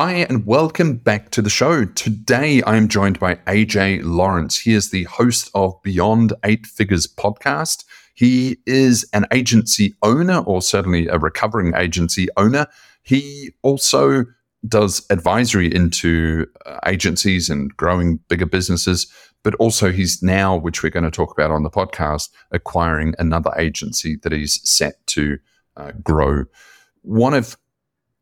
Hi, and welcome back to the show. Today, I am joined by AJ Lawrence. He is the host of Beyond Eight Figures podcast. He is an agency owner, or certainly a recovering agency owner. He also does advisory into uh, agencies and growing bigger businesses, but also he's now, which we're going to talk about on the podcast, acquiring another agency that he's set to uh, grow. One of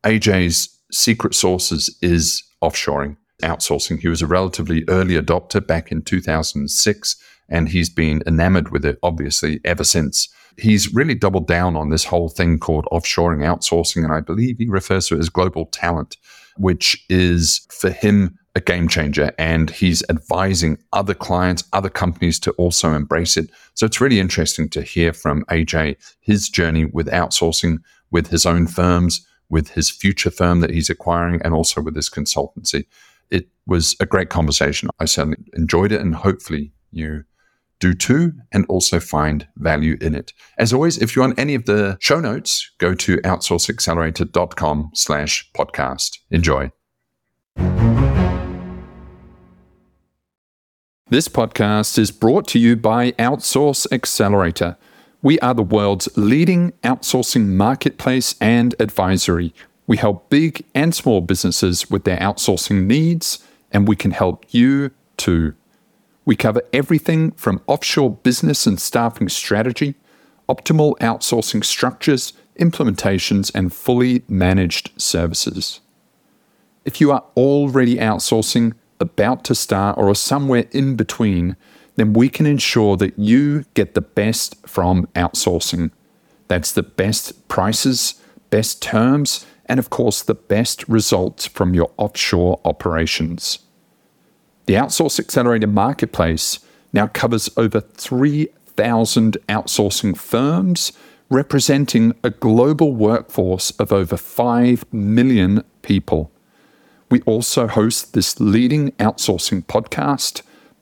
AJ's secret sources is offshoring, outsourcing. He was a relatively early adopter back in 2006, and he's been enamored with it, obviously, ever since. He's really doubled down on this whole thing called offshoring, outsourcing, and I believe he refers to it as global talent, which is for him a game changer. And he's advising other clients, other companies to also embrace it. So it's really interesting to hear from AJ his journey with outsourcing with his own firms, with his future firm that he's acquiring and also with his consultancy. It was a great conversation. I certainly enjoyed it and hopefully you do too and also find value in it. As always, if you want any of the show notes, go to outsourceaccelerator.com slash podcast. Enjoy. This podcast is brought to you by Outsource Accelerator – we are the world's leading outsourcing marketplace and advisory. We help big and small businesses with their outsourcing needs, and we can help you too. We cover everything from offshore business and staffing strategy, optimal outsourcing structures, implementations, and fully managed services. If you are already outsourcing, about to start, or are somewhere in between, then we can ensure that you get the best from outsourcing. That's the best prices, best terms, and of course, the best results from your offshore operations. The Outsource Accelerator Marketplace now covers over 3,000 outsourcing firms, representing a global workforce of over 5 million people. We also host this leading outsourcing podcast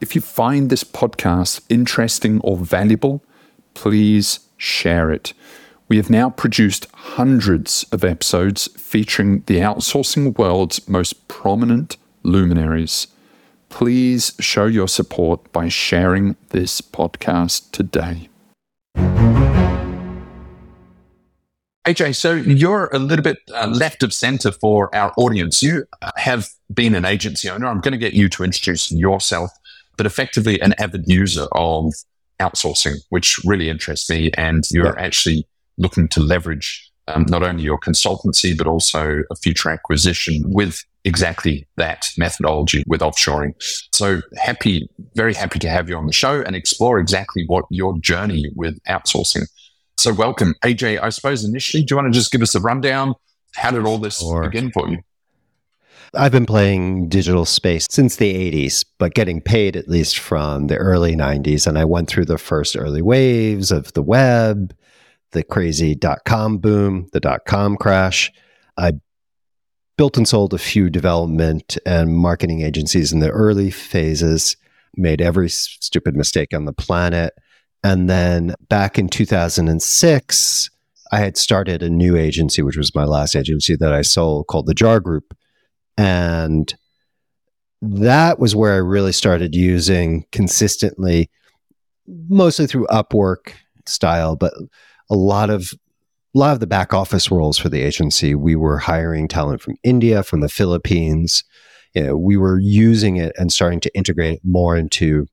if you find this podcast interesting or valuable, please share it. We have now produced hundreds of episodes featuring the outsourcing world's most prominent luminaries. Please show your support by sharing this podcast today. AJ, so you're a little bit uh, left of center for our audience. You have been an agency owner. I'm going to get you to introduce yourself but effectively an avid user of outsourcing, which really interests me. And you're yeah. actually looking to leverage um, not only your consultancy, but also a future acquisition with exactly that methodology with offshoring. So happy, very happy to have you on the show and explore exactly what your journey with outsourcing. So welcome, AJ. I suppose initially, do you want to just give us a rundown? How did all this sure. begin for you? I've been playing digital space since the 80s, but getting paid at least from the early 90s. And I went through the first early waves of the web, the crazy dot com boom, the dot com crash. I built and sold a few development and marketing agencies in the early phases, made every stupid mistake on the planet. And then back in 2006, I had started a new agency, which was my last agency that I sold called the Jar Group. And that was where I really started using consistently, mostly through Upwork style, but a lot of a lot of the back office roles for the agency. We were hiring talent from India, from the Philippines. You know, we were using it and starting to integrate it more into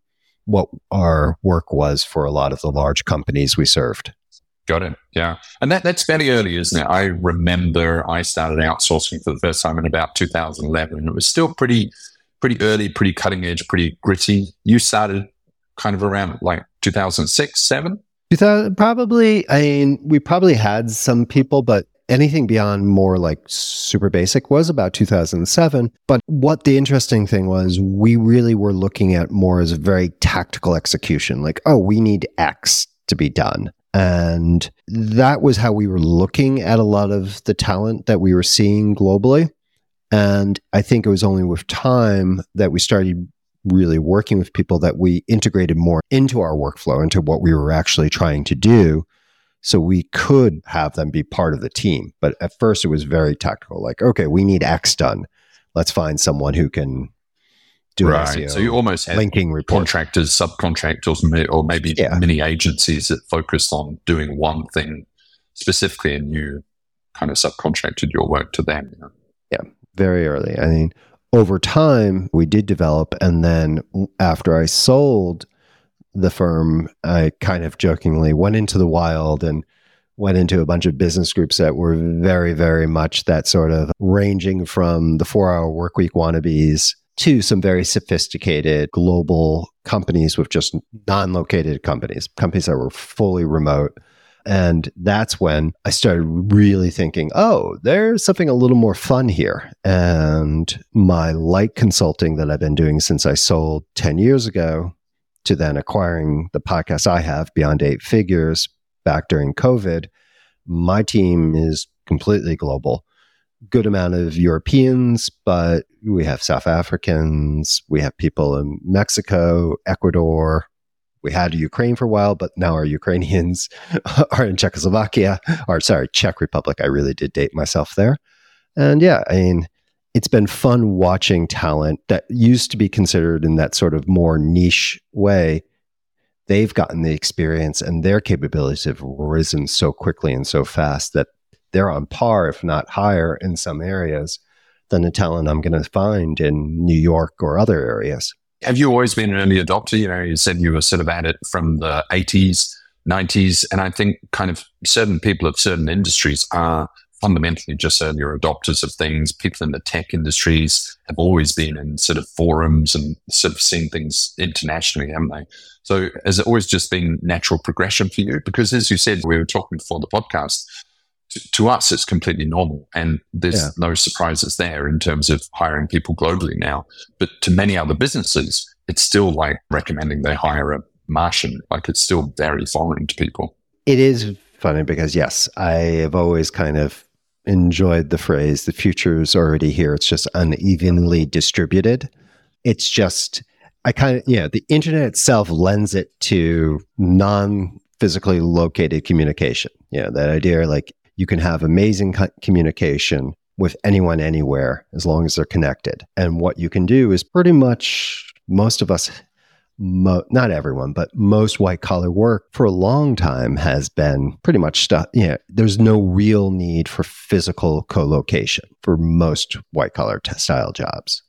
what our work was for a lot of the large companies we served. Got it. Yeah. And that, that's fairly early, isn't it? I remember I started outsourcing for the first time in about 2011 and it was still pretty, pretty early, pretty cutting edge, pretty gritty. You started kind of around like 2006, seven? probably, I mean, we probably had some people, but anything beyond more like super basic was about 2007. But what the interesting thing was, we really were looking at more as a very tactical execution like, oh, we need X to be done. And that was how we were looking at a lot of the talent that we were seeing globally. And I think it was only with time that we started really working with people that we integrated more into our workflow, into what we were actually trying to do. So we could have them be part of the team. But at first, it was very tactical like, okay, we need X done. Let's find someone who can do right. SEO, so you almost have linking contractors, subcontractors, or maybe yeah. mini agencies that focus on doing one thing specifically, and you kind of subcontracted your work to them. You know? Yeah, very early. I mean, over time, we did develop. And then after I sold the firm, I kind of jokingly went into the wild and went into a bunch of business groups that were very, very much that sort of ranging from the four hour work week wannabes to some very sophisticated global companies with just non located companies, companies that were fully remote and that's when I started really thinking, oh, there's something a little more fun here. And my light consulting that I've been doing since I sold 10 years ago to then acquiring the podcast I have, Beyond Eight Figures, back during COVID, my team is completely global. Good amount of Europeans, but we have South Africans, we have people in Mexico, Ecuador, we had Ukraine for a while, but now our Ukrainians are in Czechoslovakia, or sorry, Czech Republic. I really did date myself there. And yeah, I mean, it's been fun watching talent that used to be considered in that sort of more niche way. They've gotten the experience and their capabilities have risen so quickly and so fast that they're on par, if not higher, in some areas than the talent I'm going to find in New York or other areas. Have you always been an early adopter? You know, you said you were sort of at it from the 80s, 90s. And I think kind of certain people of certain industries are fundamentally just earlier adopters of things. People in the tech industries have always been in sort of forums and sort of seen things internationally, haven't they? So has it always just been natural progression for you? Because as you said, we were talking before the podcast, to, to us, it's completely normal. And there's yeah. no surprises there in terms of hiring people globally now. But to many other businesses, it's still like recommending they hire a Martian. Like it's still very foreign to people. It is funny because, yes, I have always kind of enjoyed the phrase the future is already here. It's just unevenly distributed. It's just, I kind of, yeah, the internet itself lends it to non physically located communication. Yeah, that idea like you can have amazing co- communication with anyone anywhere as long as they're connected. And what you can do is pretty much most of us, mo- not everyone, but most white collar work for a long time has been pretty much stuff. Yeah, you know, there's no real need for physical co location for most white collar t- style jobs.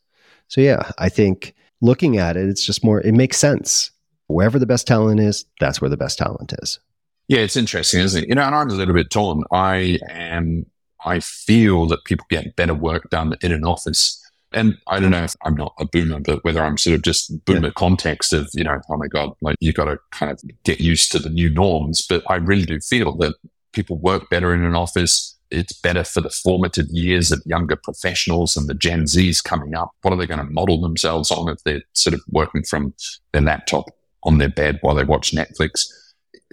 So, yeah, I think looking at it, it's just more, it makes sense. Wherever the best talent is, that's where the best talent is. Yeah, it's interesting, isn't it? You know, and I'm a little bit torn. I am, I feel that people get better work done in an office. And I don't know if I'm not a boomer, but whether I'm sort of just boomer yeah. context of, you know, oh my God, like you've got to kind of get used to the new norms. But I really do feel that people work better in an office. It's better for the formative years of younger professionals and the Gen Zs coming up. What are they going to model themselves on if they're sort of working from their laptop on their bed while they watch Netflix?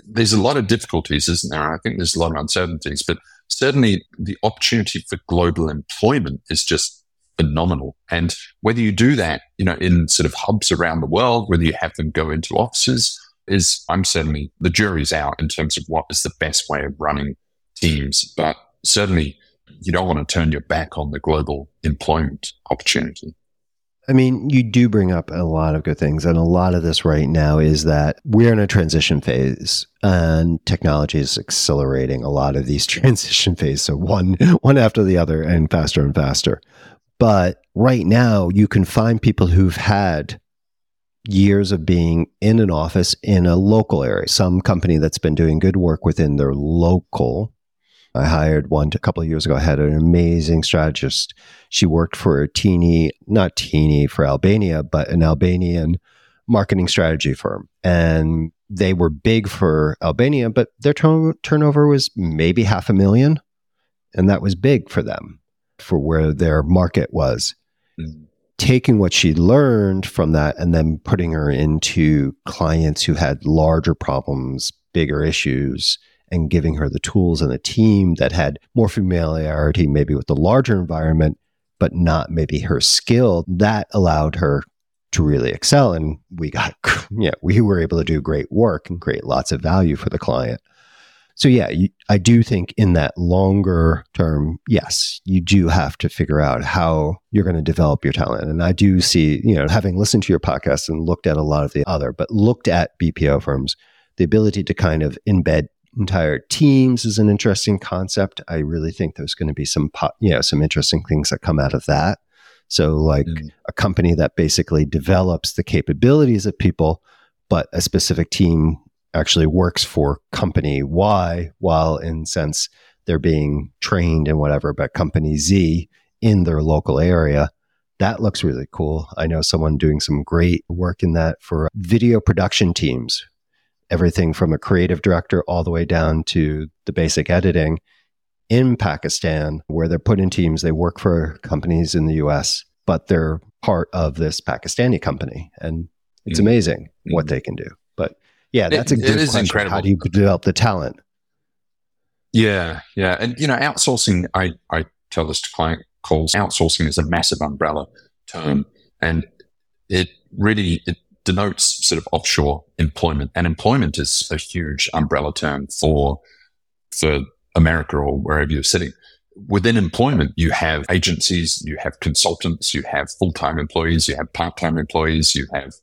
There's a lot of difficulties, isn't there? I think there's a lot of uncertainties, but certainly the opportunity for global employment is just phenomenal. And whether you do that, you know, in sort of hubs around the world, whether you have them go into offices, is I'm certainly the jury's out in terms of what is the best way of running teams. But certainly you don't want to turn your back on the global employment opportunity. I mean, you do bring up a lot of good things. And a lot of this right now is that we're in a transition phase and technology is accelerating a lot of these transition phases. So one, one after the other and faster and faster. But right now, you can find people who've had years of being in an office in a local area, some company that's been doing good work within their local I hired one a couple of years ago. I had an amazing strategist. She worked for a teeny, not teeny for Albania, but an Albanian marketing strategy firm. And they were big for Albania, but their turnover was maybe half a million. And that was big for them, for where their market was. Mm. Taking what she learned from that and then putting her into clients who had larger problems, bigger issues, and giving her the tools and a team that had more familiarity maybe with the larger environment, but not maybe her skill, that allowed her to really excel. And we got, yeah, we were able to do great work and create lots of value for the client. So, yeah, you, I do think in that longer term, yes, you do have to figure out how you're going to develop your talent. And I do see, you know, having listened to your podcast and looked at a lot of the other, but looked at BPO firms, the ability to kind of embed entire teams is an interesting concept. I really think there's going to be some, you know, some interesting things that come out of that. So, like mm. a company that basically develops the capabilities of people, but a specific team actually works for company Y, while in sense they're being trained in whatever, but company Z in their local area. That looks really cool. I know someone doing some great work in that for video production teams everything from a creative director all the way down to the basic editing in Pakistan, where they're put in teams. They work for companies in the US, but they're part of this Pakistani company. And it's mm amazing mm what they can do. But yeah, that's it, a good question. Incredible. How do you develop the talent? Yeah, yeah. And, you know, outsourcing, I, I tell this to client calls, outsourcing is a massive umbrella term. And it really, it denotes sort of offshore employment. And employment is a huge umbrella term for, for America or wherever you're sitting. Within employment, you have agencies, you have consultants, you have full-time employees, you have part-time employees, you have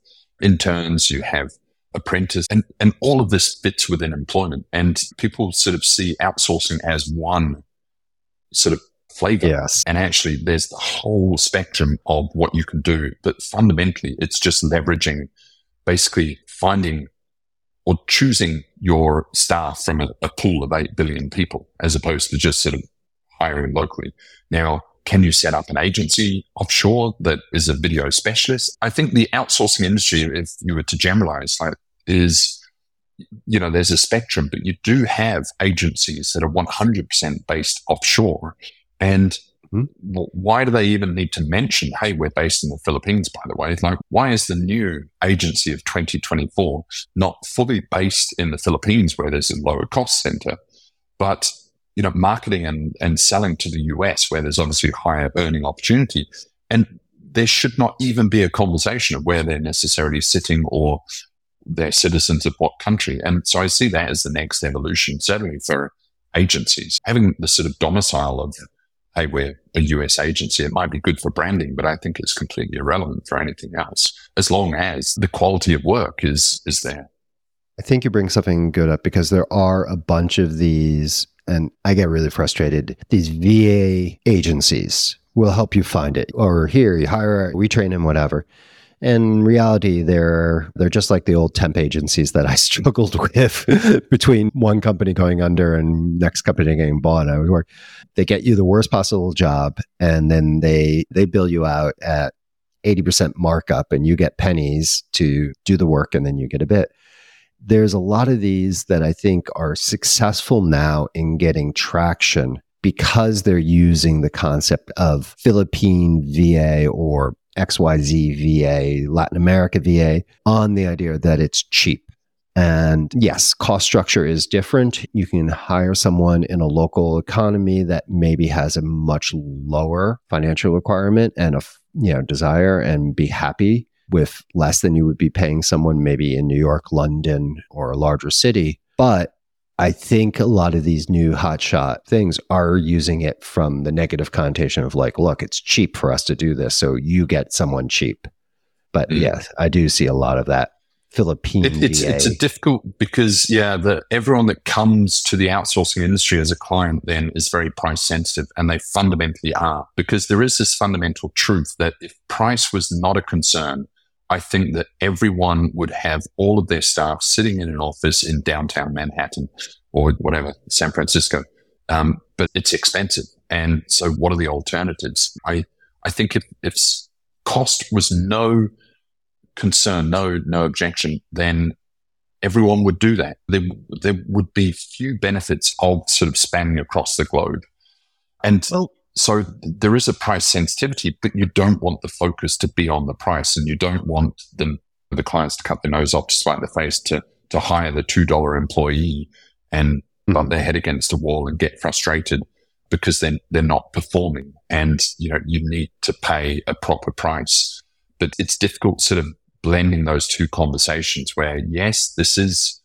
interns, you have apprentice and, and all of this fits within employment. And people sort of see outsourcing as one sort of flavor. Yes. And actually, there's the whole spectrum of what you can do. But fundamentally, it's just leveraging, basically finding or choosing your staff from a, a pool of 8 billion people as opposed to just sort of hiring locally. Now, can you set up an agency offshore that is a video specialist? I think the outsourcing industry, if you were to generalize, like, is you know, there's a spectrum, but you do have agencies that are 100% based offshore and hmm? why do they even need to mention, hey, we're based in the Philippines, by the way? Like, why is the new agency of 2024 not fully based in the Philippines where there's a lower cost center, but, you know, marketing and, and selling to the US where there's obviously higher earning opportunity? And there should not even be a conversation of where they're necessarily sitting or they're citizens of what country. And so I see that as the next evolution, certainly for agencies, having the sort of domicile of hey, we're a US agency. It might be good for branding, but I think it's completely irrelevant for anything else, as long as the quality of work is is there. I think you bring something good up because there are a bunch of these, and I get really frustrated. These VA agencies will help you find it, or here you hire, we train them, whatever. In reality, they're they're just like the old temp agencies that I struggled with between one company going under and next company getting bought. I would work. They get you the worst possible job, and then they they bill you out at eighty percent markup, and you get pennies to do the work, and then you get a bit. There's a lot of these that I think are successful now in getting traction because they're using the concept of Philippine VA or XYZ VA, Latin America VA, on the idea that it's cheap. And yes, cost structure is different. You can hire someone in a local economy that maybe has a much lower financial requirement and a you know desire and be happy with less than you would be paying someone maybe in New York, London, or a larger city. But I think a lot of these new hotshot things are using it from the negative connotation of like, look, it's cheap for us to do this, so you get someone cheap. But mm. yeah, I do see a lot of that Philippine. It, it's it's a difficult because yeah, the everyone that comes to the outsourcing industry as a client then is very price sensitive, and they fundamentally are because there is this fundamental truth that if price was not a concern, I think that everyone would have all of their staff sitting in an office in downtown Manhattan or whatever, San Francisco. Um, but it's expensive. And so what are the alternatives? I, I think if, if cost was no concern, no, no objection, then everyone would do that. There, there would be few benefits of sort of spanning across the globe. And well, so there is a price sensitivity, but you don't want the focus to be on the price and you don't want them, the clients to cut their nose off to spite the face to, to hire the $2 employee and mm-hmm. bump their head against a wall and get frustrated because then they're not performing and, you know, you need to pay a proper price. But it's difficult sort of blending those two conversations where, yes, this is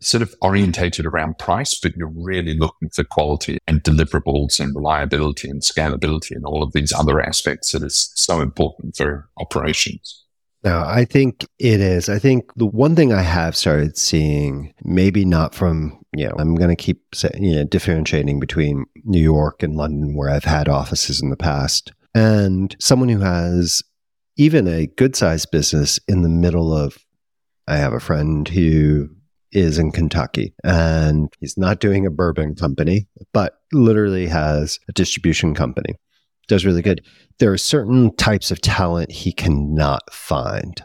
sort of orientated around price, but you're really looking for quality and deliverables and reliability and scalability and all of these other aspects that is so important for operations. No, I think it is. I think the one thing I have started seeing, maybe not from, you know, I'm going to keep you know, differentiating between New York and London, where I've had offices in the past, and someone who has even a good sized business in the middle of. I have a friend who is in Kentucky and he's not doing a bourbon company, but literally has a distribution company. Does really good. There are certain types of talent he cannot find.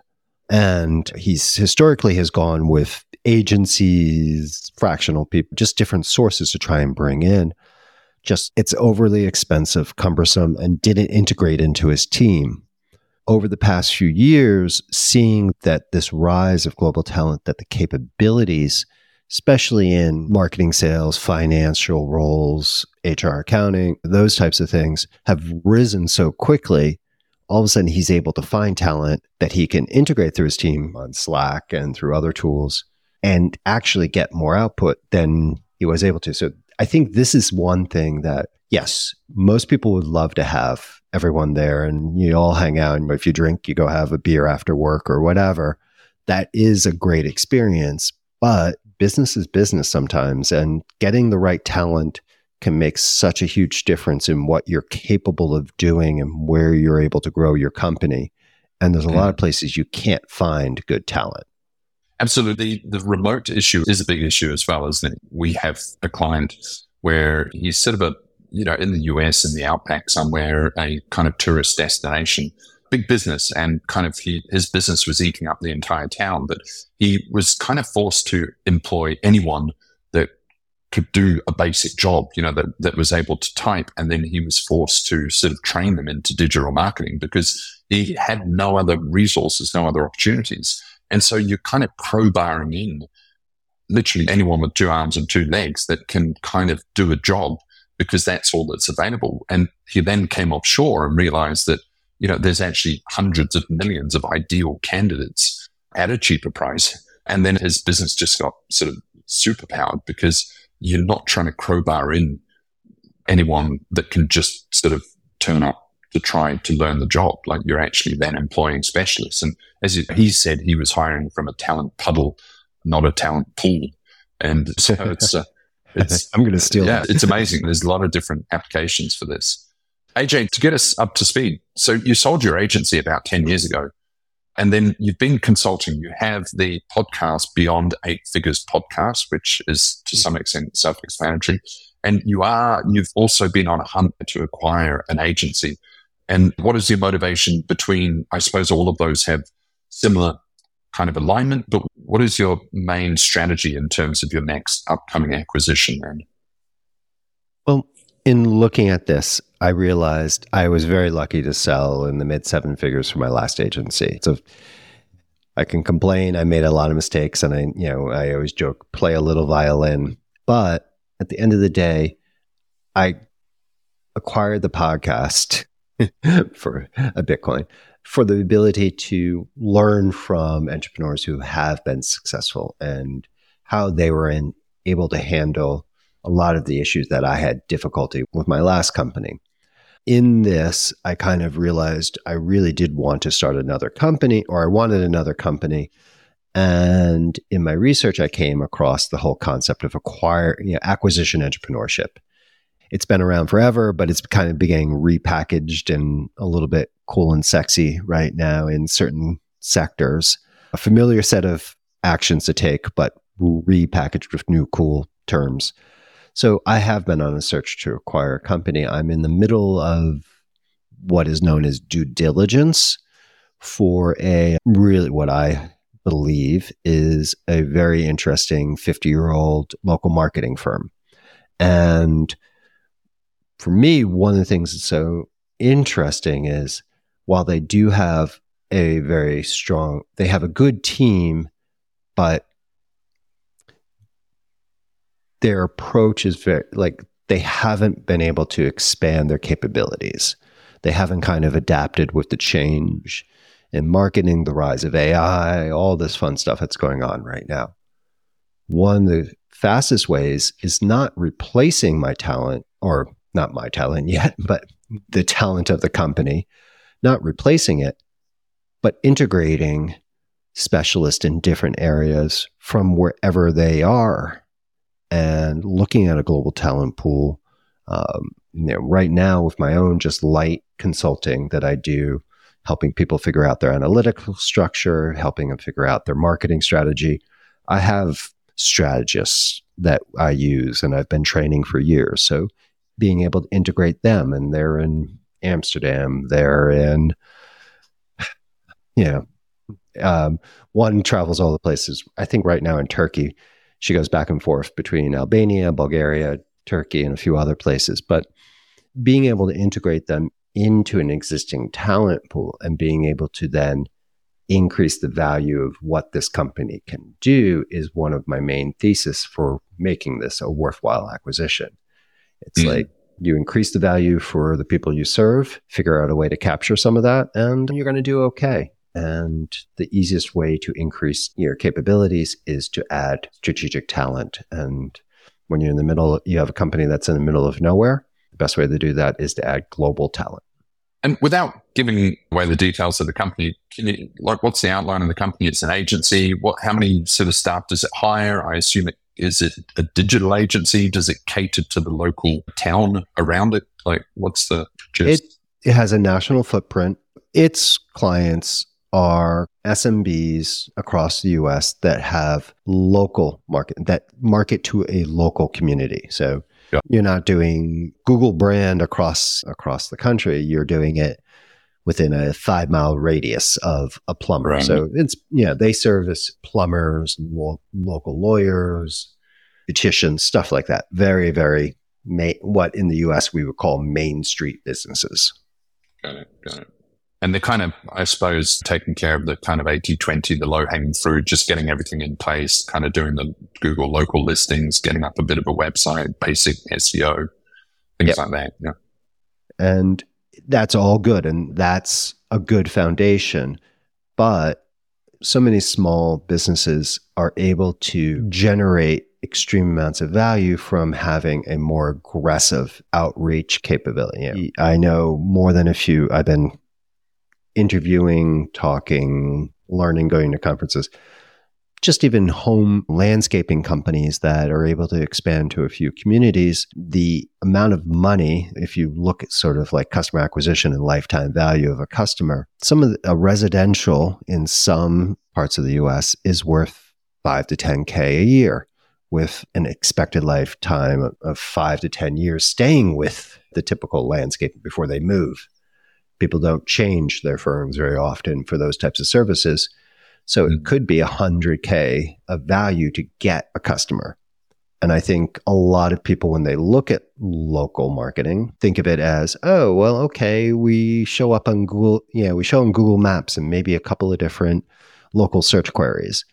And he's historically has gone with agencies, fractional people, just different sources to try and bring in. Just it's overly expensive, cumbersome, and didn't integrate into his team over the past few years, seeing that this rise of global talent, that the capabilities, especially in marketing, sales, financial roles, HR accounting, those types of things, have risen so quickly. All of a sudden, he's able to find talent that he can integrate through his team on Slack and through other tools and actually get more output than he was able to. So I think this is one thing that, yes, most people would love to have everyone there and you all hang out. And if you drink, you go have a beer after work or whatever. That is a great experience. But business is business sometimes, and getting the right talent can make such a huge difference in what you're capable of doing and where you're able to grow your company. And there's a lot of mm-hmm. places you can't find good talent. Absolutely. The remote issue is a big issue as well, isn't it? We have a client where he's sort of a you know, in the US in the outback somewhere, a kind of tourist destination, big business. And kind of he, his business was eating up the entire town, but he was kind of forced to employ anyone that could do a basic job, you know, that, that was able to type. And then he was forced to sort of train them into digital marketing because he had no other resources, no other opportunities. And so you're kind of crowbarring in literally anyone with two arms and two legs that can kind of do a job because that's all that's available. And he then came offshore and realized that, you know, there's actually hundreds of millions of ideal candidates at a cheaper price. And then his business just got sort of superpowered because you're not trying to crowbar in anyone that can just sort of turn up to try to learn the job. Like you're actually then employing specialists. And as he said, he was hiring from a talent puddle, not a talent pool. And so it's, uh, it's, I'm going to steal yeah, it's amazing. There's a lot of different applications for this. AJ, to get us up to speed. So you sold your agency about 10 years ago and then you've been consulting. You have the podcast Beyond Eight Figures podcast, which is to some extent self-explanatory. And you are, you've also been on a hunt to acquire an agency. And what is your motivation between, I suppose all of those have similar kind of alignment, but what is your main strategy in terms of your next upcoming acquisition then? Well, in looking at this, I realized I was very lucky to sell in the mid seven figures for my last agency. So I can complain. I made a lot of mistakes and I, you know, I always joke, play a little violin. But at the end of the day, I acquired the podcast for a Bitcoin for the ability to learn from entrepreneurs who have been successful and how they were in, able to handle a lot of the issues that I had difficulty with my last company. In this, I kind of realized I really did want to start another company, or I wanted another company. And in my research, I came across the whole concept of acquire, you know, acquisition entrepreneurship it's been around forever, but it's kind of being repackaged and a little bit cool and sexy right now in certain sectors. A familiar set of actions to take, but repackaged with new cool terms. So I have been on a search to acquire a company. I'm in the middle of what is known as due diligence for a really what I believe is a very interesting 50 year old local marketing firm. And for me, one of the things that's so interesting is while they do have a very strong, they have a good team, but their approach is very like they haven't been able to expand their capabilities. They haven't kind of adapted with the change in marketing, the rise of AI, all this fun stuff that's going on right now. One of the fastest ways is not replacing my talent or not my talent yet, but the talent of the company, not replacing it, but integrating specialists in different areas from wherever they are and looking at a global talent pool. Um, you know, right now with my own just light consulting that I do, helping people figure out their analytical structure, helping them figure out their marketing strategy. I have strategists that I use and I've been training for years. So being able to integrate them and they're in Amsterdam, they're in, you know, um, one travels all the places. I think right now in Turkey, she goes back and forth between Albania, Bulgaria, Turkey, and a few other places. But being able to integrate them into an existing talent pool and being able to then increase the value of what this company can do is one of my main thesis for making this a worthwhile acquisition. It's mm. like you increase the value for the people you serve, figure out a way to capture some of that, and you're going to do okay. And the easiest way to increase your capabilities is to add strategic talent. And when you're in the middle, you have a company that's in the middle of nowhere. The best way to do that is to add global talent. And without giving away the details of the company, you like what's the outline of the company? It's an agency. What how many sort of staff does it hire? I assume it is it a digital agency? Does it cater to the local town around it? Like what's the gist? It, it has a national footprint. Its clients are SMBs across the US that have local market that market to a local community. So yeah. You're not doing Google brand across across the country. You're doing it within a five mile radius of a plumber. Right. So it's yeah, they service plumbers, lo- local lawyers, beauticians, stuff like that. Very very ma- what in the U.S. we would call main street businesses. Got it. Got it and they're kind of, I suppose, taking care of the kind of 80 20, the low hanging fruit, just getting everything in place, kind of doing the Google local listings, getting up a bit of a website, basic SEO, things yep. like that. Yeah. And that's all good. And that's a good foundation. But so many small businesses are able to generate extreme amounts of value from having a more aggressive outreach capability. I know more than a few, I've been interviewing, talking, learning, going to conferences, just even home landscaping companies that are able to expand to a few communities, the amount of money, if you look at sort of like customer acquisition and lifetime value of a customer, some of the, a residential in some parts of the US is worth five to 10K a year with an expected lifetime of five to 10 years staying with the typical landscape before they move people don't change their firms very often for those types of services. So it mm. could be a 100K of value to get a customer. And I think a lot of people, when they look at local marketing, think of it as, oh, well, okay, we show up on Google, yeah, we show on Google Maps and maybe a couple of different local search queries.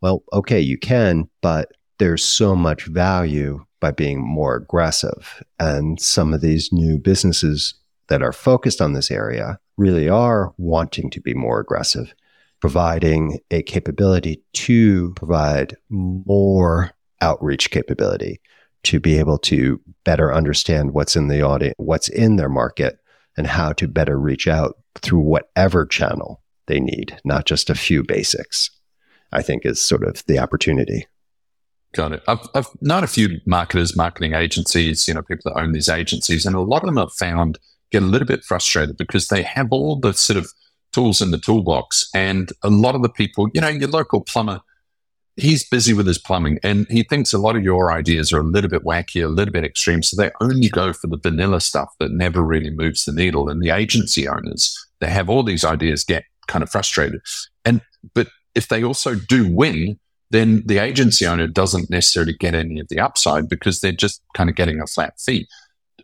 Well, okay, you can, but there's so much value by being more aggressive. And some of these new businesses that are focused on this area really are wanting to be more aggressive, providing a capability to provide more outreach capability to be able to better understand what's in the audience, what's in their market, and how to better reach out through whatever channel they need, not just a few basics, I think is sort of the opportunity. Got it. I've, I've known a few marketers, marketing agencies, you know, people that own these agencies, and a lot of them have found get a little bit frustrated because they have all the sort of tools in the toolbox. And a lot of the people, you know, your local plumber, he's busy with his plumbing and he thinks a lot of your ideas are a little bit wacky, a little bit extreme. So they only go for the vanilla stuff that never really moves the needle. And the agency owners, they have all these ideas, get kind of frustrated. And, but if they also do win, then the agency owner doesn't necessarily get any of the upside because they're just kind of getting a flat fee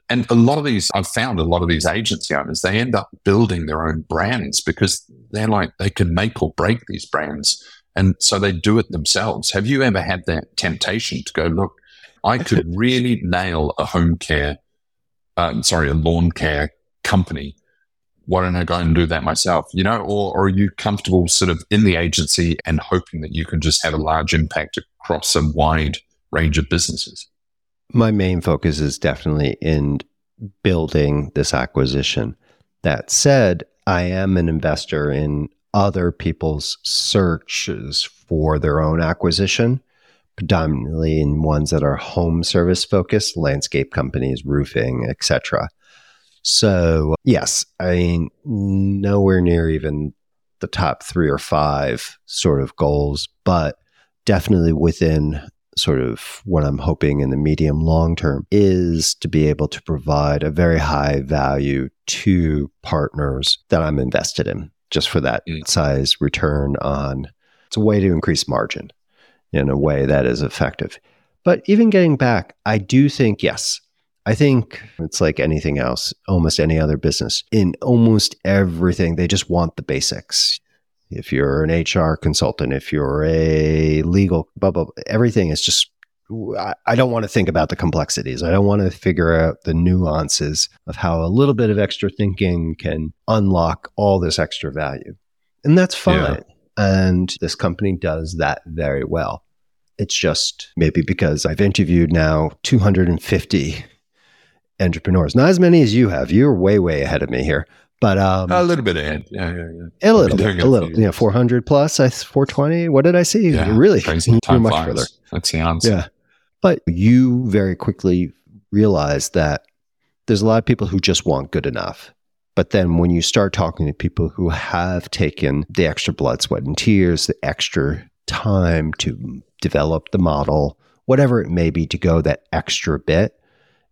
and a lot of these, I've found a lot of these agency owners, they end up building their own brands because they're like, they can make or break these brands. And so they do it themselves. Have you ever had that temptation to go, look, I could really nail a home care, uh, sorry, a lawn care company. Why don't I go and do that myself? You know, or, or are you comfortable sort of in the agency and hoping that you can just have a large impact across a wide range of businesses? My main focus is definitely in building this acquisition. That said, I am an investor in other people's searches for their own acquisition predominantly in ones that are home service focused, landscape companies, roofing, etc. So, yes, I mean, nowhere near even the top three or five sort of goals, but definitely within sort of what I'm hoping in the medium long term is to be able to provide a very high value to partners that I'm invested in just for that mm. size return on it's a way to increase margin in a way that is effective. But even getting back, I do think, yes, I think it's like anything else, almost any other business. In almost everything, they just want the basics. If you're an HR consultant, if you're a legal, blah, blah, blah everything is just, I don't want to think about the complexities. I don't want to figure out the nuances of how a little bit of extra thinking can unlock all this extra value. And that's fine. Yeah. And this company does that very well. It's just maybe because I've interviewed now 250 entrepreneurs, not as many as you have. You're way, way ahead of me here. But um, a little bit ahead. Yeah, yeah, yeah. A little bit. A little. You know, 400 plus, I 420. What did I see? Yeah, really? Crazy. Time much flies. further. That's the answer. Yeah. But you very quickly realize that there's a lot of people who just want good enough. But then when you start talking to people who have taken the extra blood, sweat, and tears, the extra time to develop the model, whatever it may be, to go that extra bit,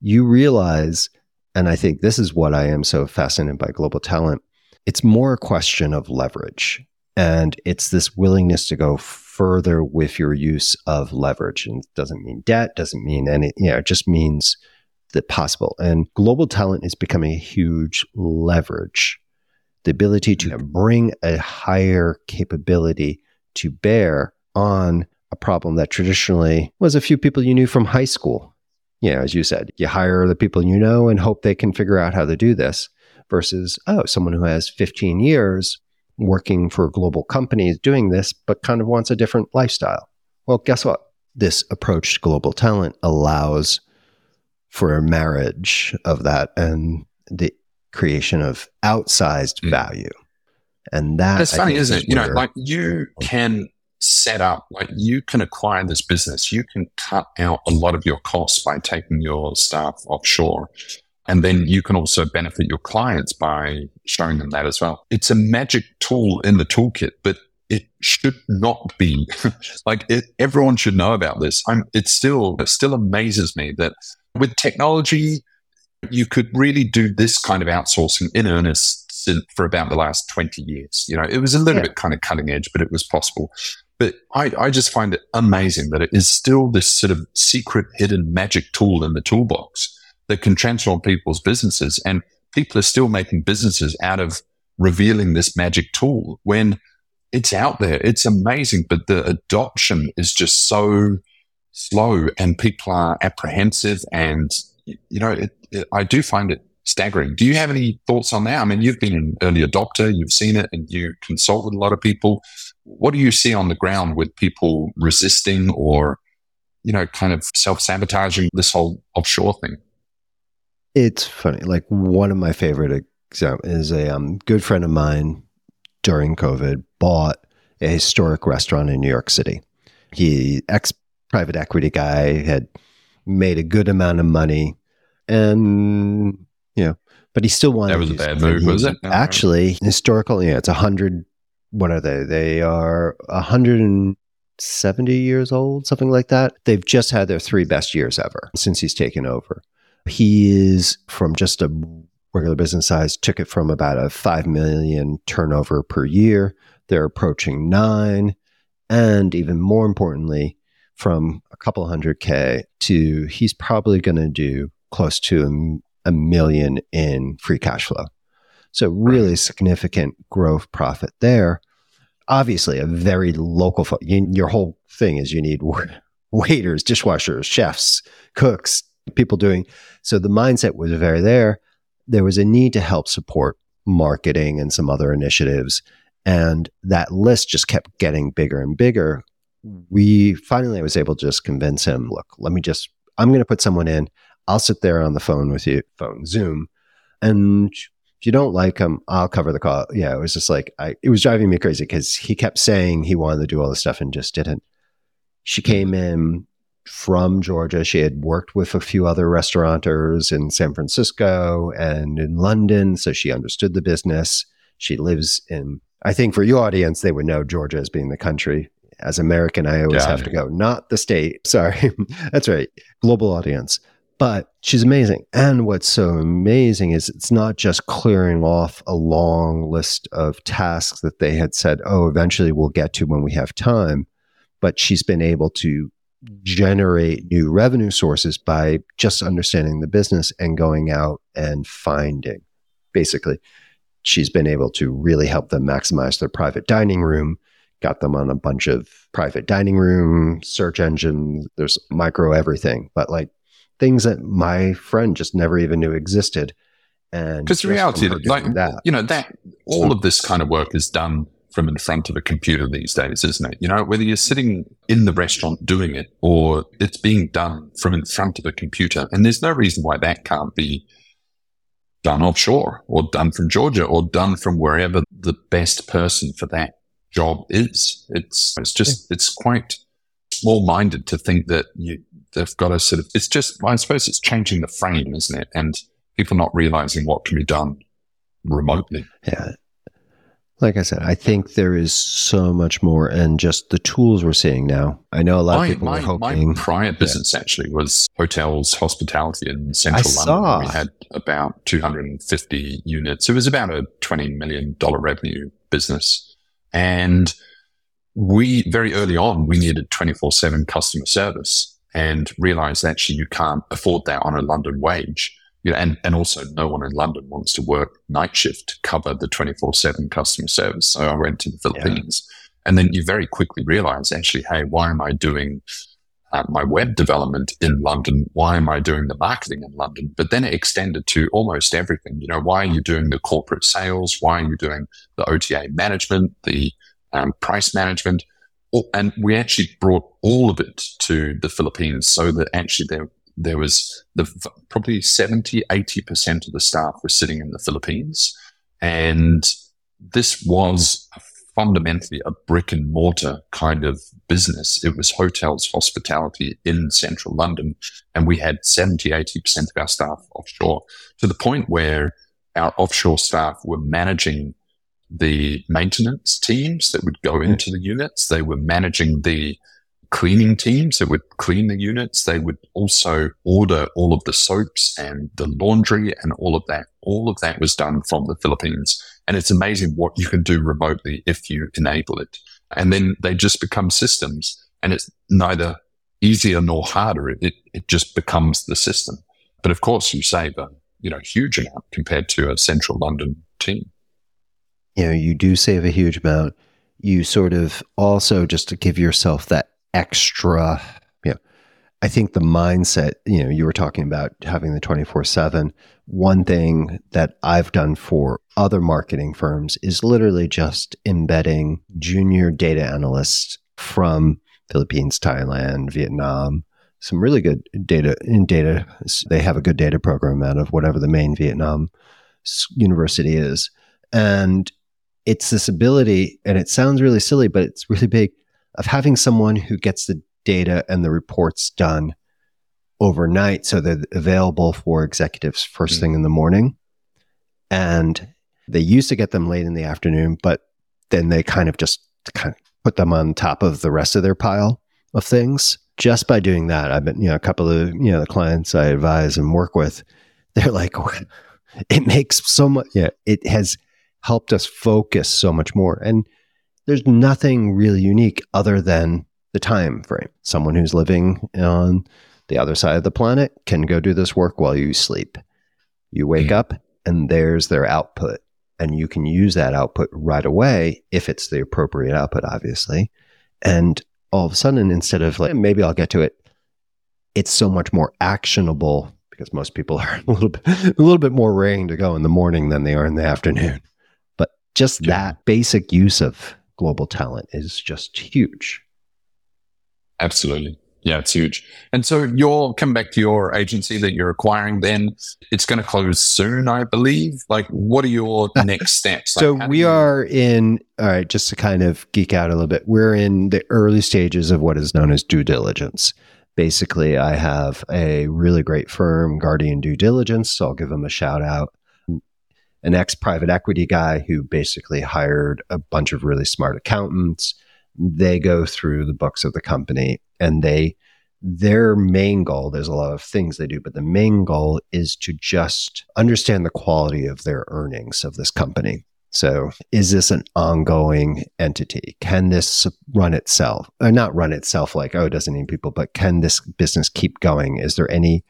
you realize, and I think this is what I am so fascinated by global talent, it's more a question of leverage. And it's this willingness to go further with your use of leverage. And it doesn't mean debt, doesn't mean any, you know, it just means that possible. And global talent is becoming a huge leverage. The ability to bring a higher capability to bear on a problem that traditionally was a few people you knew from high school. You know, as you said, you hire the people you know and hope they can figure out how to do this versus, oh, someone who has 15 years working for a global companies doing this, but kind of wants a different lifestyle. Well, guess what? This approach to global talent allows for a marriage of that and the creation of outsized mm. value. And that it's funny, isn't it? You know, like you can set up, like you can acquire this business, you can cut out a lot of your costs by taking your staff offshore. And then you can also benefit your clients by showing them that as well. It's a magic tool in the toolkit, but it should not be like it, everyone should know about this. I'm, it still, it still amazes me that with technology, you could really do this kind of outsourcing in earnest for about the last 20 years. You know, it was a little yeah. bit kind of cutting edge, but it was possible. But I, I just find it amazing that it is still this sort of secret hidden magic tool in the toolbox that can transform people's businesses. And people are still making businesses out of revealing this magic tool when it's out there. It's amazing, but the adoption is just so slow and people are apprehensive. And, you know, it, it, I do find it staggering. Do you have any thoughts on that? I mean, you've been an early adopter, you've seen it, and you consult with a lot of people. What do you see on the ground with people resisting or, you know, kind of self sabotaging this whole offshore thing? It's funny. Like one of my favorite examples is a um, good friend of mine during COVID bought a historic restaurant in New York City. He ex private equity guy had made a good amount of money and you know, but he still wanted. That was a bad move, was it? Actually, historical. Yeah, it's a hundred. What are they? They are hundred and seventy years old, something like that. They've just had their three best years ever since he's taken over. He is from just a regular business size, took it from about a five million turnover per year. They're approaching nine, and even more importantly, from a couple hundred k to he's probably going to do close to a million in free cash flow. So really significant growth profit there. Obviously, a very local. Fo- you, your whole thing is you need waiters, dishwashers, chefs, cooks, people doing. So the mindset was very there. There was a need to help support marketing and some other initiatives. And that list just kept getting bigger and bigger. We finally I was able to just convince him, look, let me just, I'm going to put someone in. I'll sit there on the phone with you, phone, Zoom. And if you don't like him, I'll cover the call. Yeah, it was just like, I, it was driving me crazy because he kept saying he wanted to do all this stuff and just didn't. She came in from Georgia. She had worked with a few other restaurateurs in San Francisco and in London, so she understood the business. She lives in, I think for your audience, they would know Georgia as being the country. As American, I always yeah, have to go, not the state. Sorry. That's right. Global audience. But she's amazing. And what's so amazing is it's not just clearing off a long list of tasks that they had said, oh, eventually we'll get to when we have time. But she's been able to generate new revenue sources by just understanding the business and going out and finding. Basically, she's been able to really help them maximize their private dining room, got them on a bunch of private dining room search engines. There's micro everything, but like things that my friend just never even knew existed. And because the reality, like that, you know, that all of this kind of work is done from in front of a computer these days, isn't it? You know, whether you're sitting in the restaurant doing it or it's being done from in front of a computer. And there's no reason why that can't be done offshore or done from Georgia or done from wherever the best person for that job is. It's, it's just, yeah. it's quite small minded to think that you, they've got to sort of, it's just, I suppose it's changing the frame, isn't it? And people not realizing what can be done remotely. Yeah like I said, I think there is so much more, and just the tools we're seeing now. I know a lot my, of people my, were hoping. My prior business yeah. actually was hotels, hospitality in central I London. Saw. We had about 250 units. It was about a 20 million dollar revenue business, and we very early on we needed 24 seven customer service, and realized actually you can't afford that on a London wage you know, and, and also no one in London wants to work night shift to cover the 24 7 customer service. So I went to the Philippines. Yeah. And then you very quickly realize actually, hey, why am I doing uh, my web development in London? Why am I doing the marketing in London? But then it extended to almost everything. You know, why are you doing the corporate sales? Why are you doing the OTA management, the um, price management? And we actually brought all of it to the Philippines so that actually there there was the probably 70, 80% of the staff were sitting in the Philippines. And this was fundamentally a brick and mortar kind of business. It was hotels, hospitality in central London. And we had 70, 80% of our staff offshore to the point where our offshore staff were managing the maintenance teams that would go into the units. They were managing the cleaning teams that would clean the units. They would also order all of the soaps and the laundry and all of that. All of that was done from the Philippines. And it's amazing what you can do remotely if you enable it. And then they just become systems and it's neither easier nor harder. It, it just becomes the system. But of course you save a, you know, huge amount compared to a central London team. You know, you do save a huge amount. You sort of also just to give yourself that extra, you know, I think the mindset, you know, you were talking about having the 24 7. One thing that I've done for other marketing firms is literally just embedding junior data analysts from Philippines, Thailand, Vietnam, some really good data in data. They have a good data program out of whatever the main Vietnam university is. And it's this ability, and it sounds really silly, but it's really big of having someone who gets the data and the reports done overnight so they're available for executives 1st mm-hmm. thing in the morning. And they used to get them late in the afternoon, but then they kind of just kind of put them on top of the rest of their pile of things. Just by doing that, I've been, you know, a couple of, you know, the clients I advise and work with, they're like, it makes so much, yeah, it has helped us focus so much more. And there's nothing really unique other than the time frame. Someone who's living on the other side of the planet can go do this work while you sleep. You wake Mm. up and there's their output. And you can use that output right away if it's the appropriate output, obviously. And all of a sudden, instead of like, maybe I'll get to it, it's so much more actionable because most people are a little bit, a little bit more raring to go in the morning than they are in the afternoon. Just Yeah. that basic use of global talent is just huge. Absolutely. Yeah, it's huge. And so you're coming back to your agency that you're acquiring then. It's going to close soon, I believe. Like, what are your next steps? Like, So we you- are in, all right, just to kind of geek out a little bit, we're in the early stages of what is known as due diligence. Basically, I have a really great firm, Guardian Due Diligence. So I'll give them a shout out. An ex private equity guy who basically hired a bunch of really smart accountants. They go through the books of the company and they, their main goal, there's a lot of things they do, but the main goal is to just understand the quality of their earnings of this company. So, is this an ongoing entity? Can this run itself? Or not run itself like, oh, it doesn't need people, but can this business keep going? Is there any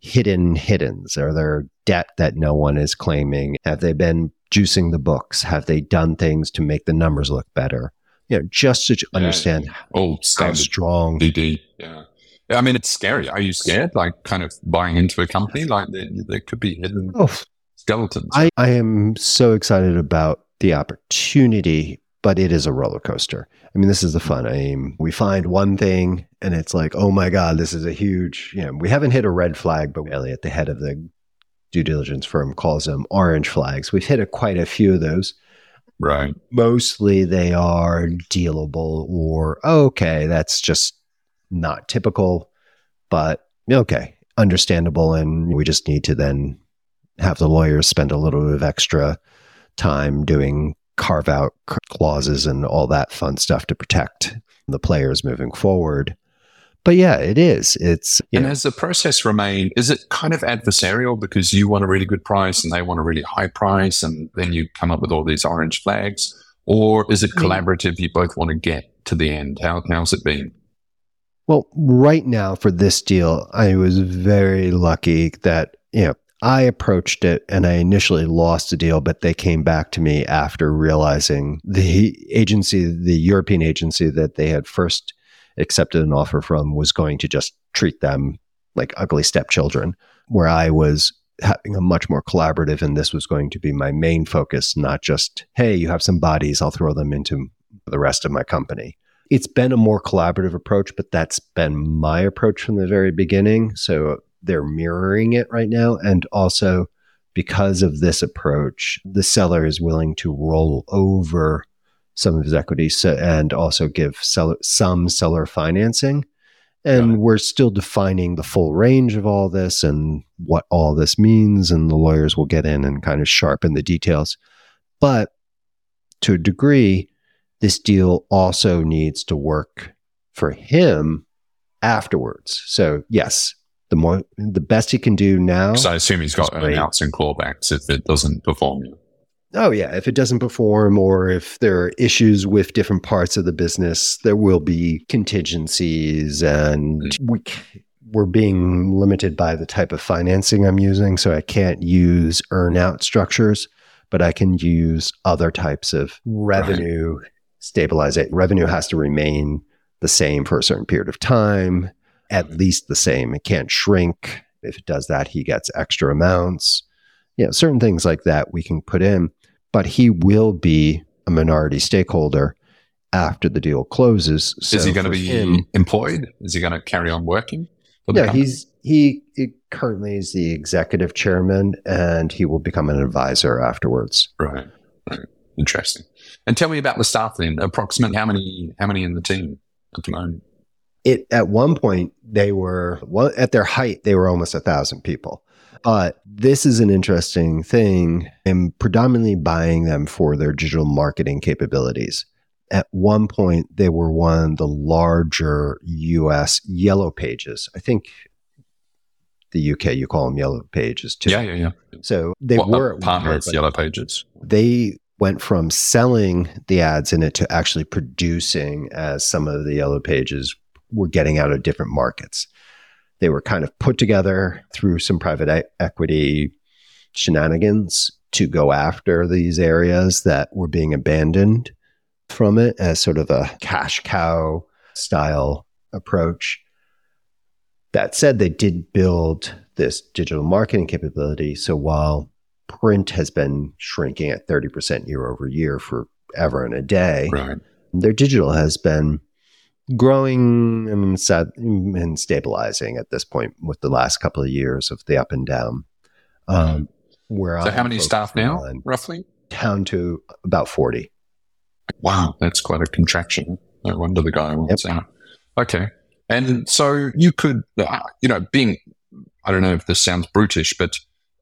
hidden hiddens? Are there debt that no one is claiming? Have they been juicing the books? Have they done things to make the numbers look better? You know, just to Yeah. understand all how strong. DD. Yeah. Yeah, I mean, it's scary. Are you scared? Like, kind of buying into a company? Like, there, there could be hidden Oh, skeletons. I, I am so excited about the opportunity, but it is a roller coaster. I mean, this is the fun. I mean, we find one thing and it's like, oh my God, this is a huge, you know, we haven't hit a red flag, but Elliot, the head of the due diligence firm, calls them orange flags. We've hit a, quite a few of those. right. Mostly they are dealable or, oh, okay, that's just not typical, but okay, understandable. And we just need to then have the lawyers spend a little bit of extra time doing carve out clauses and all that fun stuff to protect the players moving forward. But yeah, it is. It's you And know, has the process remained, is it kind of adversarial because you want a really good price and they want a really high price and then you come up with all these orange flags? Or is it collaborative? You both want to get to the end. How, how's it been? Well, right now for this deal, I was very lucky that, you know, I approached it and I initially lost the deal, but they came back to me after realizing the agency, the European agency that they had first accepted an offer from was going to just treat them like ugly stepchildren, where I was having a much more collaborative and this was going to be my main focus, not just, hey, you have some bodies, I'll throw them into the rest of my company it's been a more collaborative approach, but that's been my approach from the very beginning. So they're mirroring it right now. And also, because of this approach, the seller is willing to roll over some of his equity so, and also give seller, some seller financing. And we're still defining the full range of all this and what all this means. And the lawyers will get in and kind of sharpen the details. But to a degree, this deal also needs to work for him afterwards. So yes, the more the best he can do now. So I assume he's got great. earnouts and clawbacks if it doesn't perform. Oh yeah, if it doesn't perform or if there are issues with different parts of the business, there will be contingencies and we c- we're being limited by the type of financing I'm using, so I can't use earnout structures, but I can use other types of revenue stabilization. Revenue has to remain the same for a certain period of time, at mm-hmm. least the same. It can't shrink. If it does that, he gets extra amounts. You know, certain things like that we can put in, but he will be a minority stakeholder after the deal closes. So is he going to be him- employed? Is he going to carry on working? yeah, company? he's he, he currently is the executive chairman, and he will become an advisor afterwards. right. right. Interesting. And tell me about the staff then. Approximately how many? How many in the team at the moment? It at one point they were well, at their height they were almost a thousand people. But this is an interesting thing. I'm predominantly buying them for their digital marketing capabilities. At one point, they were one of the larger US yellow pages. I think the UK, you call them yellow pages too. Yeah, yeah, yeah. So they a were uh, partner of Yellow Pages. They went from selling the ads in it to actually producing as some of the yellow pages were getting out of different markets. They were kind of put together through some private equity shenanigans to go after these areas that were being abandoned from it as sort of a cash cow style approach. That said, they did build this digital marketing capability. So while print has been shrinking at 30% year over year forever and a day, Right. their digital has been growing and, sad, and stabilizing at this point with the last couple of years of the up and down. Um, where So, I'm how many staff now, roughly? Down to about 40. Wow, that's quite a contraction. No wonder the guy wants out. Okay. And so you could, uh, you know, being, I don't know if this sounds brutish, but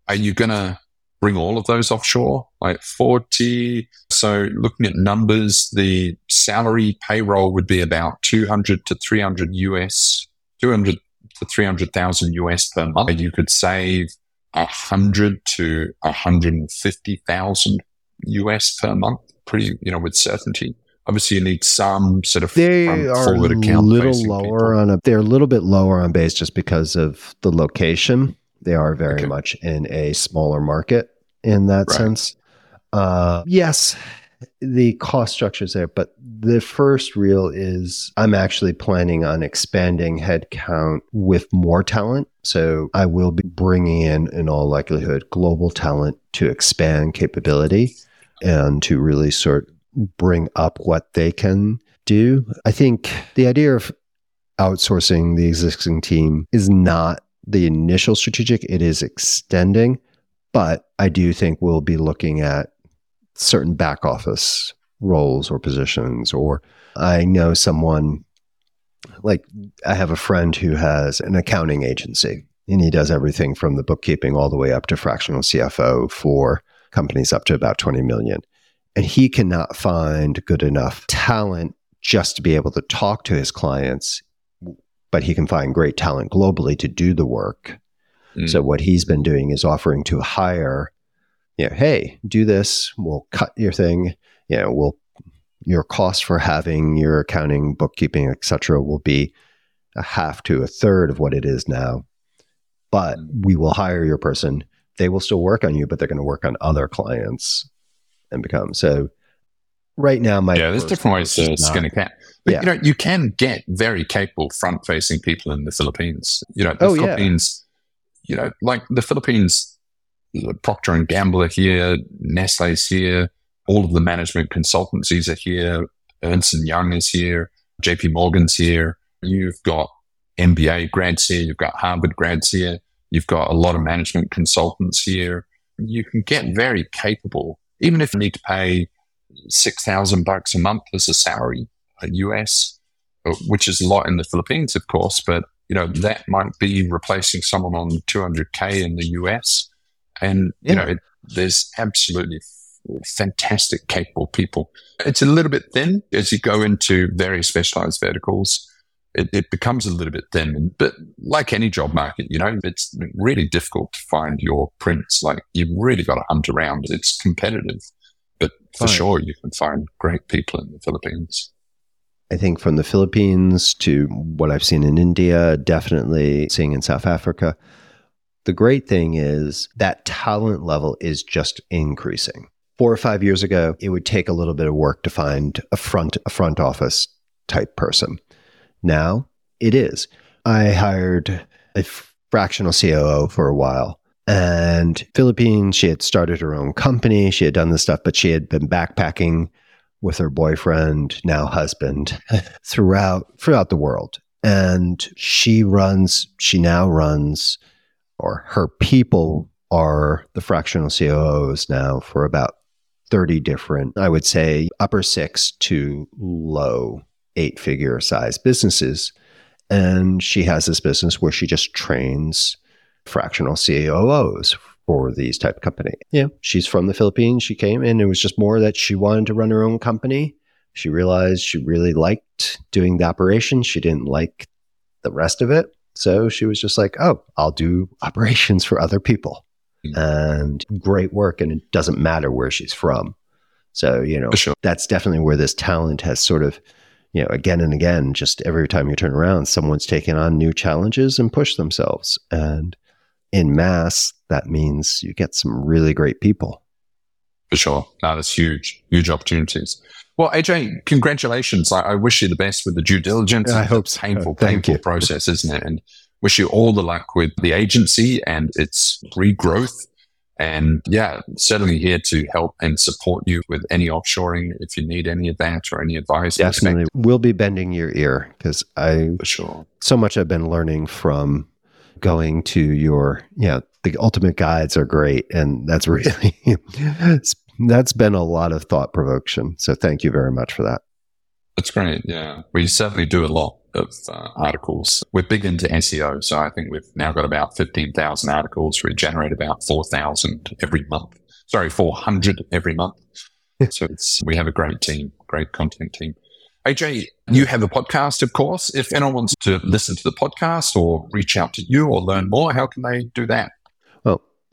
are you going to bring all of those offshore? Like 40. So looking at numbers, the salary payroll would be about 200 to 300 US, 200 to 300,000 US per month. You could save 100 to 150,000 US per month, pretty, you know, with certainty. Obviously, you need some sort of They are a little lower people. on a. They're a little bit lower on base just because of the location. They are very Okay. much in a smaller market in that Right. sense. Uh, yes, the cost structure is there, but the first real is I'm actually planning on expanding headcount with more talent. So I will be bringing in, in all likelihood, global talent to expand capability and to really sort bring up what they can do. I think the idea of outsourcing the existing team is not the initial strategic, it is extending. But I do think we'll be looking at certain back office roles or positions. Or I know someone, like I have a friend who has an accounting agency and he does everything from the bookkeeping all the way up to fractional CFO for companies up to about 20 million. And he cannot find good enough talent just to be able to talk to his clients, but he can find great talent globally to do the work. Mm. So what he's been doing is offering to hire, you know, hey, do this, we'll cut your thing, you know, we'll your cost for having your accounting, bookkeeping, etc., will be a half to a third of what it is now. But Mm. we will hire your person. They will still work on you, but they're going to work on other clients and become so. Right now, my yeah, there's different ways to not- skin a cat. But Yeah. you know, you can get very capable front-facing people in the Philippines. You know, the Oh, yeah. Philippines. You know, like the Philippines, Procter and Gamble are here, Nestle's here, all of the management consultancies are here, Ernst and Young is here, J.P. Morgan's here. You've got MBA grads here, you've got Harvard grads here, you've got a lot of management consultants here. You can get very capable, even if you need to pay six thousand bucks a month as a salary, US, uh, which is a lot in the Philippines, of course, but you know that might be replacing someone on 200k in the US, and you know it, there's absolutely fantastic, capable people. It's a little bit thin as you go into very specialized verticals. It, it becomes a little bit thin, but like any job market, you know, it's really difficult to find your prints. Like you've really got to hunt around. It's competitive, but for sure you can find great people in the Philippines. I think from the Philippines to what I've seen in India, definitely seeing in South Africa. The great thing is that talent level is just increasing. Four or five years ago, it would take a little bit of work to find a front a front office type person. Now it is. I hired a fractional COO for a while. And Philippines, she had started her own company. She had done this stuff, but she had been backpacking with her boyfriend, now husband, throughout throughout the world. And she runs, she now runs, or her people are the fractional COOs now for about 30 different, I would say upper six to low eight figure size businesses. And she has this business where she just trains fractional COOs for these type of company. Yeah, she's from the Philippines. She came and it was just more that she wanted to run her own company. She realized she really liked doing the operation. She didn't like the rest of it. So she was just like, oh, I'll do operations for other people. Mm. And great work. And it doesn't matter where she's from. So, you know, sure. that's definitely where this talent has sort of, you know, again and again, just every time you turn around, someone's taken on new challenges and pushed themselves. And in mass, that means you get some really great people. For sure. No, that's huge, huge opportunities. Well, AJ, congratulations. I, I wish you the best with the due diligence. I hope so. Painful, painful you. process, isn't it? And wish you all the luck with the agency and its regrowth. And yeah, certainly here to help and support you with any offshoring if you need any of that or any advice. Definitely. We'll be bending your ear because I For sure. so much I've been learning from going to your yeah the ultimate guides are great and that's really that's been a lot of thought provocation so thank you very much for that That's great. Yeah. We certainly do a lot of uh, articles. We're big into SEO. So I think we've now got about 15,000 articles. We generate about 4,000 every month. Sorry, 400 every month. so it's, we have a great team, great content team. AJ, you have a podcast, of course. If anyone wants to listen to the podcast or reach out to you or learn more, how can they do that?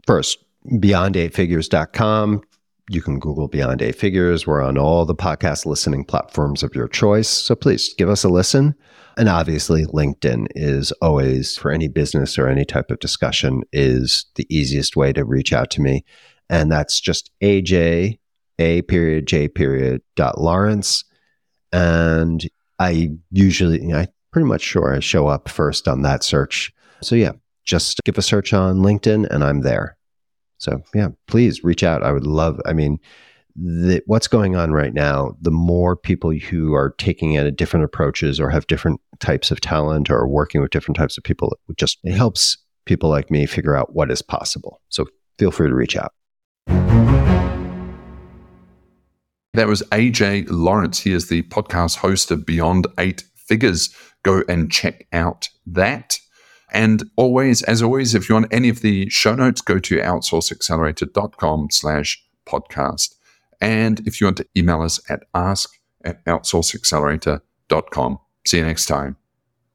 First beyond8figures.com you can google beyond eight figures. We're on all the podcast listening platforms of your choice. So please give us a listen. And obviously linkedin is always for any business or any type of discussion is the easiest way to reach out to me. And that's just aj a period j period dot lawrence. And i usually you i pretty much sure i show up first on that search. So yeah just give a search on linkedin and i'm there so yeah please reach out i would love i mean the, what's going on right now the more people who are taking it at different approaches or have different types of talent or working with different types of people it just it helps people like me figure out what is possible so feel free to reach out That was AJ Lawrence. He is the podcast host of Beyond Eight Figures. Go and check out that. And always, as always, if you want any of the show notes, go to outsourceaccelerator.com slash podcast. And if you want to email us at ask at outsourceaccelerator.com. See you next time.